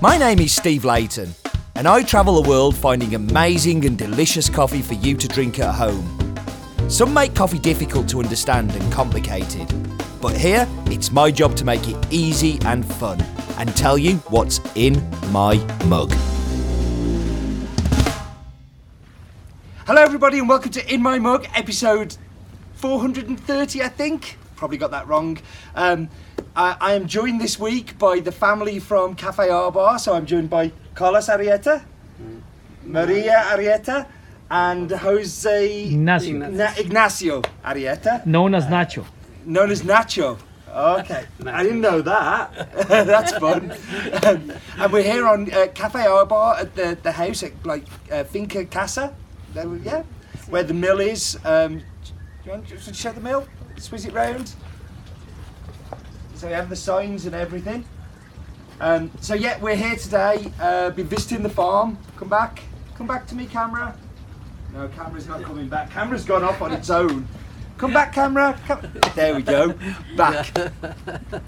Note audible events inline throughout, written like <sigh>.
My name is Steve Leighton, and I travel the world finding amazing and delicious coffee for you to drink at home. Some make coffee difficult to understand and complicated, but here it's my job to make it easy and fun and tell you what's in my mug. Hello, everybody, and welcome to In My Mug, episode 430, I think. Probably got that wrong. Um, I, I am joined this week by the family from Cafe Arbar. So I'm joined by Carlos Arrieta, Maria Arrieta, and Jose Ignacio. Na- Ignacio Arrieta, known as Nacho. known as Nacho. Okay, I didn't know that. <laughs> That's fun. Um, and we're here on uh, Cafe Arbar at the, the house at like uh, Finca Casa. There we, yeah, where the mill is. Um, do you want to show the mill? Swizz it round. So we have the signs and everything. Um, so yeah, we're here today. Uh, been visiting the farm. Come back. Come back to me, camera. No, camera's not coming back. Camera's gone off on its <laughs> own. Come back, camera. Come. There we go. Back. <laughs>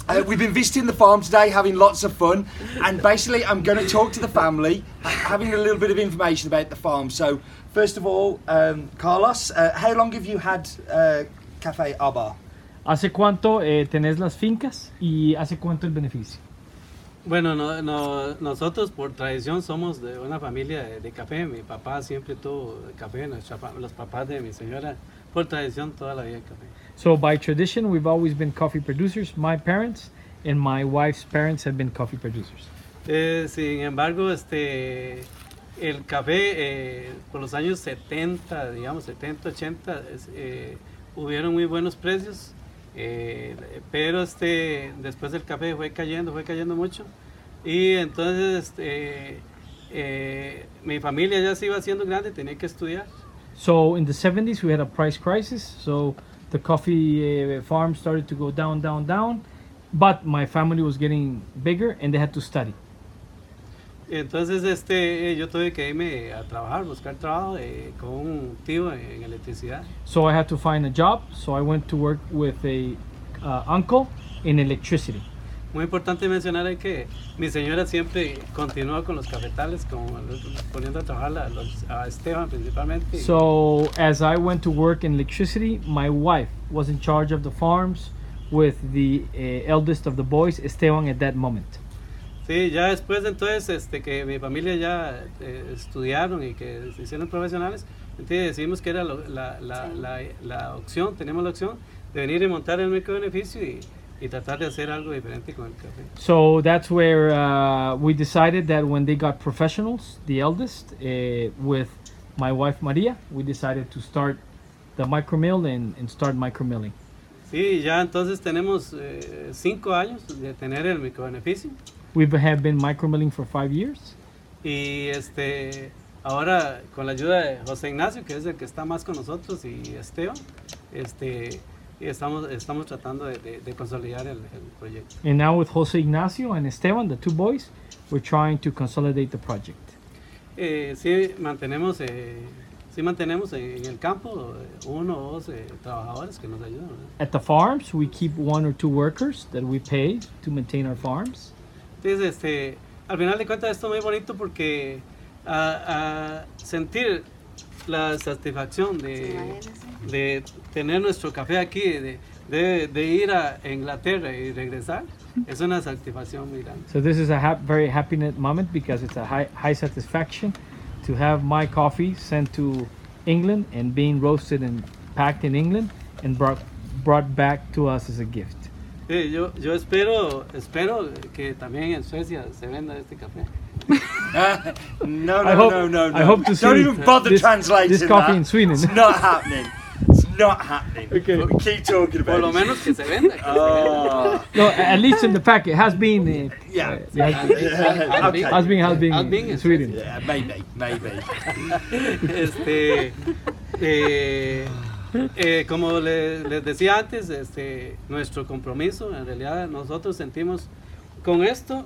Uh, we've been visiting the farm today, having lots of fun, and basically, I'm going to talk to the family, having a little bit of information about the farm. So, first of all, um, Carlos, uh, how long have you had uh, Cafe Arbar? ¿Hace cuánto eh, tenés las fincas y hace cuánto el beneficio? Bueno, no, no- nosotros por tradición somos de una familia de, de café. Mi papá siempre tuvo café, los papás de mi señora, por tradición toda la vida café. So by tradition, we've always been coffee producers. My parents and my wife's parents have been coffee producers. Eh, sin embargo, este, el café eh, por los años 70, digamos 70, 80, es, eh, hubieron muy buenos precios, eh, pero este, después el café fue cayendo, fue cayendo mucho. Y entonces este, eh, mi familia ya se iba haciendo grande, tenía que estudiar. So in the 70s, we had a price crisis. So the coffee uh, farm started to go down, down, down. But my family was getting bigger and they had to study. Entonces este, yo tuve que irme a trabajar, buscar trabajo eh, con un tío en, en electricidad. So I had to find a job. So I went to work with a uh, uncle in electricity. Muy importante mencionar es que mi señora siempre continuó con los cafetales, con, poniendo a trabajar a, los- a Esteban principalmente. So as I went to work in electricity, my wife was in charge of the farms with the uh, eldest of the boys, Esteban, at that moment. Sí, ya después entonces este, que mi familia ya eh, estudiaron y que se hicieron profesionales, entonces decidimos que era lo- la, la, la, la opción, tenemos la opción de venir y montar el microbeneficio y, y tratar de hacer algo diferente con el café. So that's where uh, we decided that when they got professionals, the eldest, uh, with my wife Maria, we decided to start the micromill and, and start micromilling. Sí, ya entonces tenemos eh, cinco años de tener el microbeneficio. We have been micromilling for five years. Y este, ahora con la ayuda de José Ignacio, que es el que está más con nosotros, y Esteban, este, y estamos, estamos tratando de, de- de consolidar el, el proyecto. And now with Jose Ignacio and Esteban, the two boys, we're trying to consolidate the project. Eh, sí mantenemos, eh, sí mantenemos en, en el campo eh, uno o dos eh, trabajadores que nos ayudan. ¿verdad? At the farms, we keep one or two workers that we pay to maintain our farms. Entonces, este, al final de cuentas esto es muy bonito porque a, a sentir la satisfacción de, de tener nuestro café aquí, de, de, de ir a Inglaterra y regresar, <laughs> es una satisfacción muy grande. So this is a hap- very happy moment because it's a high, high satisfaction to have my coffee sent to England and being roasted and packed in England and brought brought back to us as a gift. Sí, yo, yo espero, espero que también en Suecia se venda este café. <laughs> Uh, no, no, I hope- no, no, no. I hope to Don't see even bother this- translating this coffee that. in Sweden. It's not happening. It's not happening. Okay. But keep talking about Por lo it. menos que se venda. que se venda. Oh, No, at least in the pack it has been. Uh, Yeah. uh, has been- okay. has been has been Has been in in Sweden. Yeah, maybe, maybe. <laughs> este eh, eh, como le- les decía antes este nuestro compromiso en realidad nosotros sentimos con esto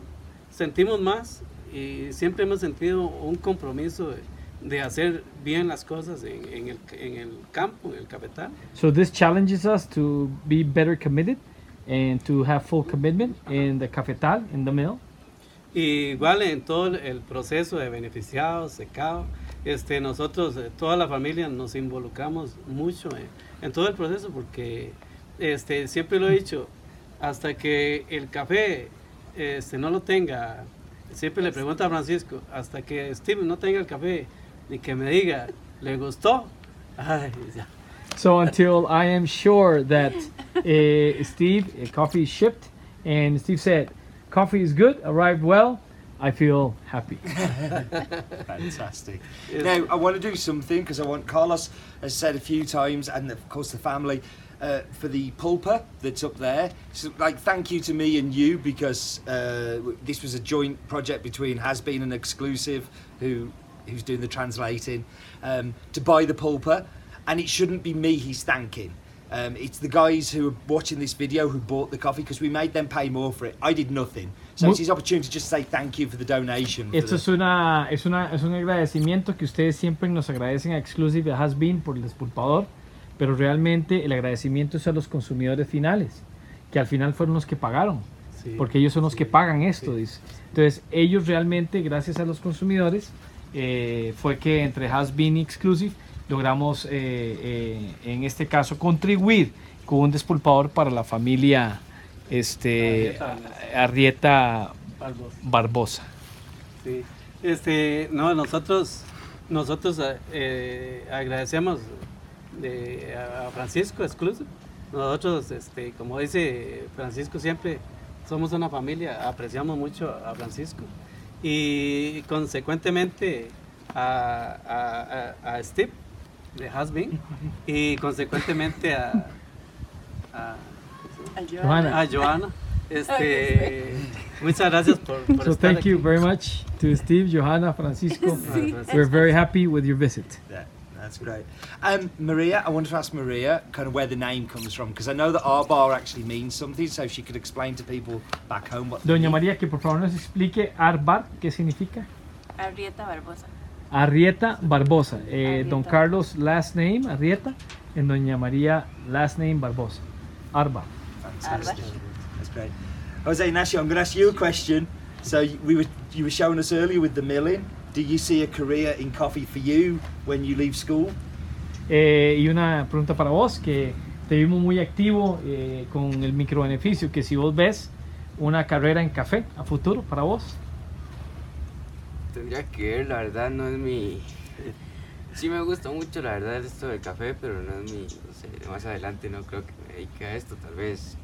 sentimos más y siempre hemos sentido un compromiso de, de hacer bien las cosas en, en el, en el campo en el cafetal So this challenges us to be better committed and to have full commitment in the cafetal in the mill. igual en todo el proceso de beneficiado, secado, este, nosotros, eh, toda la familia nos involucramos mucho en, en todo el proceso porque este, siempre lo he dicho, hasta que el café este, no lo tenga, siempre le pregunto a Francisco, hasta que Steve no tenga el café y que me diga, ¿le gustó? <laughs> So until I am sure that uh, Steve, uh, coffee is shipped, and Steve said, coffee is good, arrived well, I feel happy. <laughs> Fantastic. Now, I want to do something because I want Carlos has said a few times, and of course the family, uh, for the pulpa that's up there. So, like, thank you to me and you because uh, this was a joint project between Has Bean and Exclusive, who who's doing the translating, um, to buy the pulpa, and it shouldn't be me he's thanking. Um, it's the guys who are watching this video who bought the coffee because we made them pay more for it. I did nothing. So it's his opportunity to just say thank you for the donation. Esto es, una, es, una, es un agradecimiento que ustedes siempre nos agradecen a Exclusive a Has Been por el despulpador, pero realmente el agradecimiento es a los consumidores finales, que al final fueron los que pagaron, Sí, porque ellos son los sí, que pagan esto, sí. dice. Entonces, ellos realmente, gracias a los consumidores, eh, fue que entre Has Been y Exclusive logramos, eh, eh, en este caso, contribuir con un despulpador para la familia este, Arrieta Barbosa. Barbosa. Sí. Este, no, nosotros, nosotros eh, eh, agradecemos de- a Francisco Exclusive. Nosotros, este, como dice Francisco siempre, somos una familia, apreciamos mucho a Francisco y consecuentemente a, a- a- Steve de Has Been y consecuentemente a, a, A Joana. Este, muchas gracias por, por So estar thank you aquí. very much to Steve, Johanna, Francisco. Sí. We're very happy with your visit. Yeah, that's great. Um, Maria, I wanted to ask Maria kind of where the name comes from because I know that our bar actually means something, so she could explain to people back home what. Doña. María, que por favor nos explique Arbar, ¿qué significa? Arrieta Barbosa. Arrieta Barbosa. Eh, Don. Carlos last name Arrieta and Doña María last name Barbosa. Arba. That's great. Jose Ignacio, I'm going to ask you a question. So we were you were showing us earlier with the milling. Do you see a career in coffee for you when you leave school? Eh, y una pregunta para vos, que te vimos muy activo eh, con el microbeneficio, que si vos ves una carrera en café a futuro para vos. Tendría que ver, la verdad no es mi... <laughs> Sí me gusta mucho la verdad esto del café, pero no es mi... No sé, más adelante no creo que me dedique a esto, tal vez...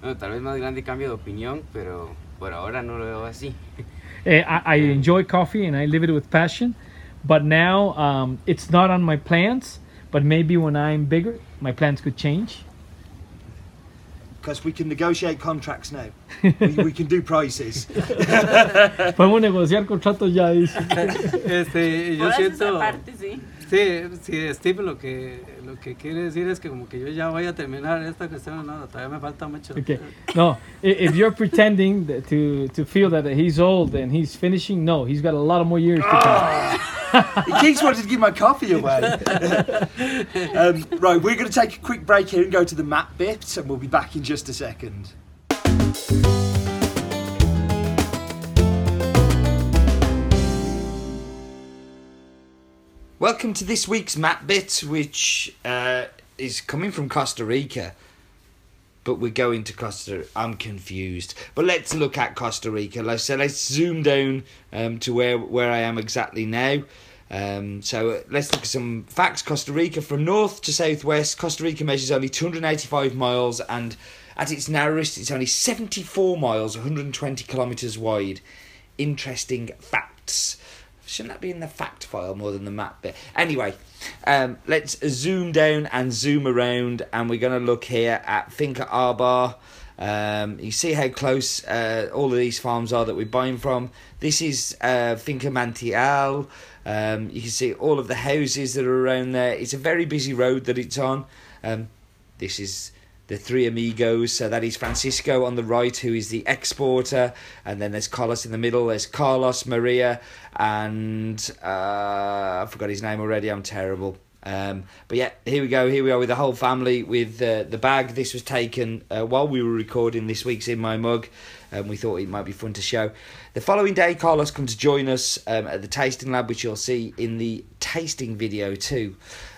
Bueno, tal vez más grande cambio de opinión, pero por ahora no lo veo así. <laughs> Eh, I, I enjoy coffee and I live it with passion, but now um, it's not on my plans. But maybe when I'm bigger, my plans could change. Because we can negotiate contracts now. <laughs> we, we can do prices. <laughs> Podemos negociar contratos ya. Este, yo siento, esa parte, sí. Sí, sí, Steve lo que, lo que quiere decir es que como que yo ya voy a terminar esta cuestión, no, todavía me falta mucho. Okay. No, if you're pretending to to feel that he's old and he's finishing, no, he's got a lot of more years to come. <laughs> he keeps wanting to give my coffee away. <laughs> um, right, we're going to take a quick break here and go to the map bit, and we'll be back in just a second. Welcome to this week's map bit, which uh, is coming from Costa Rica. But we're going to Costa. I'm confused. But let's look at Costa Rica. So let's zoom down um, to where where I am exactly now. Um, so uh, let's look at some facts. Costa Rica, from north to southwest, Costa Rica measures only 285 miles, and at its narrowest, it's only 74 miles, 120 kilometers wide. Interesting facts. Shouldn't that be in the fact file more than the map bit? Anyway, um, let's zoom down and zoom around, and we're going to look here at Finca Arbar. Um, you see how close uh, all of these farms are that we're buying from. This is uh, Finca Mantial. Um, you can see all of the houses that are around there. It's a very busy road that it's on. Um, this is the three amigos. So that is Francisco on the right, who is the exporter, and then there's Carlos in the middle. There's Carlos, Maria, and uh, I forgot his name already. I'm terrible. Um, but yeah, here we go. Here we are with the whole family with uh, the bag. This was taken uh, while we were recording this week's In My Mug, and we thought it might be fun to show. The following day, Carlos comes to join us um, at the tasting lab, which you'll see in the tasting video too.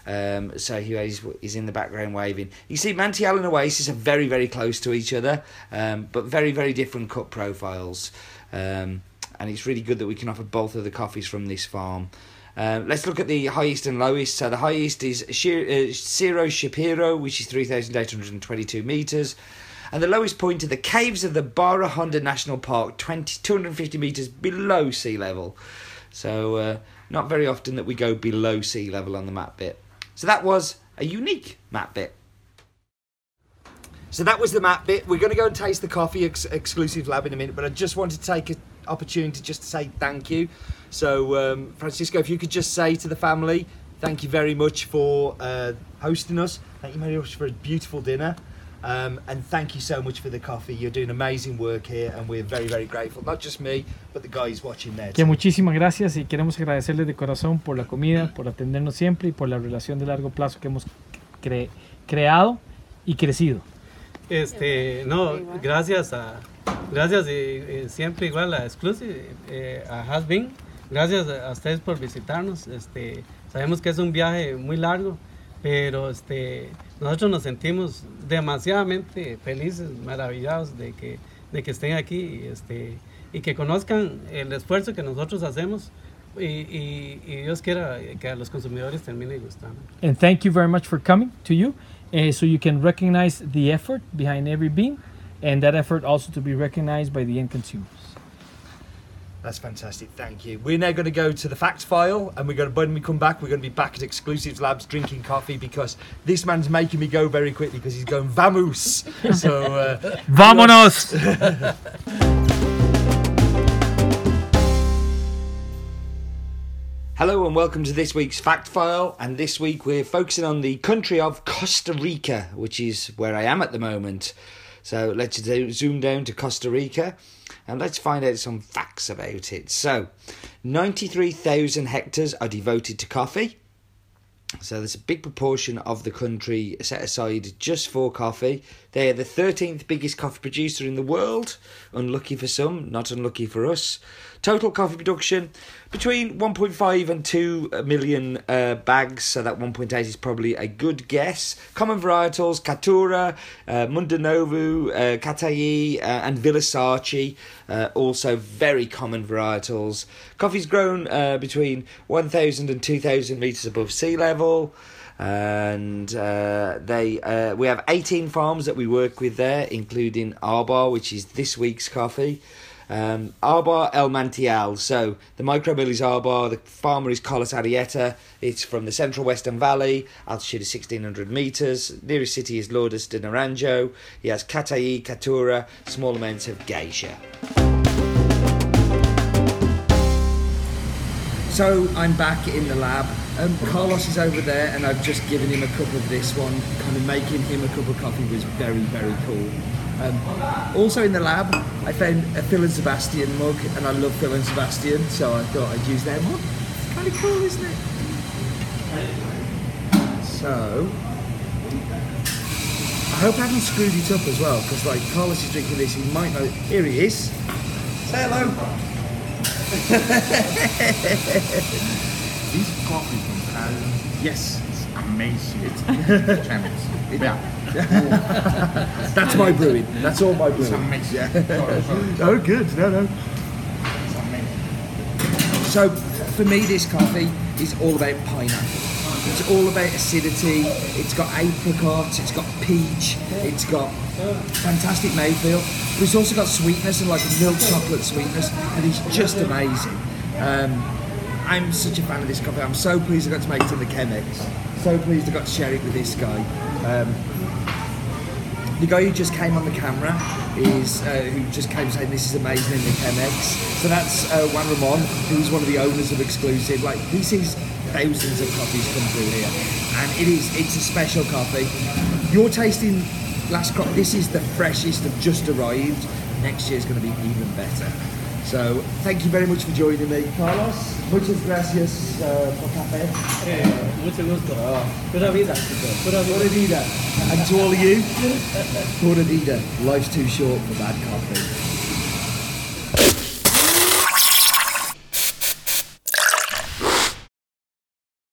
Um, so he is, is in the background waving. You see, Mantial and Oasis are very, very close to each other, um, but very, very different cup profiles. Um, and it's really good that we can offer both of the coffees from this farm. Um, let's look at the highest and lowest. So the highest is uh, Cerro Chirripó, which is 3,822 metres. And the lowest point are the caves of the Barra Honda National Park, 20, 250 metres below sea level. So, uh, not very often that we go below sea level on the map bit. So, that was a unique map bit. So, that was the map bit. We're going to go and taste the coffee ex- exclusive lab in a minute, but I just wanted to take an opportunity just to say thank you. So, um, Francisco, if you could just say to the family, thank you very much for uh, hosting us. Thank you very much for a beautiful dinner. Um, and thank you so much for the coffee. You're doing amazing work here, and we're very, very grateful. Not just me, but the guys watching there. Que muchísimas gracias y queremos agradecerles de corazón por la comida, por atendernos siempre y por la relación de largo plazo que hemos cre- creado y crecido. Este, no, gracias a, gracias eh, siempre igual a Exclusive, eh, a Has Been, gracias a, a ustedes por visitarnos. Este, sabemos que es un viaje muy largo, pero este, nosotros nos sentimos demasiadamente felices, maravillados de que, de que estén aquí este, y que conozcan el esfuerzo que nosotros hacemos y, y- y Dios quiera que a los consumidores termine gustando. And thank you very much for coming to you, uh, so you can recognize the effort behind every bean, and that effort also to be recognized by the end consumers. That's fantastic. Thank you. We're now going to go to the fact file, and we're going to when we come back, we're going to be back at Exclusives Labs drinking coffee because this man's making me go very quickly because he's going vamos. <laughs> so. Uh, ¡Vámonos! <laughs> Hello and welcome to this week's Fact File. And this week we're focusing on the country of Costa Rica, which is where I am at the moment. So let's zoom down to Costa Rica and let's find out some facts about it. So, 93,000 hectares are devoted to coffee. So there's a big proportion of the country set aside just for coffee. They are the 13th biggest coffee producer in the world. Unlucky for some, not unlucky for us. Total coffee production between 1.5 and 2 million uh, bags. So that 1.8 is probably a good guess. Common varietals: Caturra, uh, Mundo Novo, uh, Catuai, uh, and Villa Sarchi. Uh, also very common varietals. Coffee's grown uh, between 1,000 and 2,000 meters above sea level and uh, they uh, we have 18 farms that we work with there including Arbar which is this week's coffee. Um, Arbar El Mantial. So the micromill is Arbar the farmer is Carlos Arrieta it's from the central western valley altitude is 1600 meters. Nearest city is Lourdes de Naranjo. He has Catuai, Caturra small amounts of geisha. So I'm back in the lab. Um, Carlos is over there, and I've just given him a cup of this one. Kind of making him a cup of coffee was very, very cool. Um, also in the lab, I found a Phil and Sebastian mug, and I love Phil and Sebastian, so I thought I'd use their mug. It's kind of cool, isn't it? So I hope I haven't screwed it up as well, because like Carlos is drinking this, he might know. Here he is. Say hello. <laughs> This coffee from Thailand Yes. is amazing. It's <laughs> tremendous. Yeah, <laughs> That's my brewing. That's all my it's brewing. amazing. Sorry, sorry. <laughs> Oh, good. No, no. It's amazing. So, for me, this coffee is all about pineapple. It's all about acidity. It's got apricots. It's got peach. It's got fantastic mouthfeel. But it's also got sweetness and like milk chocolate sweetness, and it's just amazing. Um, I'm such a fan of this coffee. I'm so pleased I got to make it in the Chemex. So pleased I got to share it with this guy. Um, the guy who just came on the camera is uh, who just came saying this is amazing in the Chemex. So that's uh, Juan Ramon, who's one of the owners of Exclusive. Like he sees thousands of coffees come through here, and it is it's a special coffee. You're tasting last crop. This is the freshest, have just arrived. Next year's going to be even better. So thank you very much for joining me, Carlos. Muchas gracias uh, por café. Eh, mucho gusto. Pura vida. Pura Pura vida. And to all of you, Pura vida. Life's too short for bad coffee.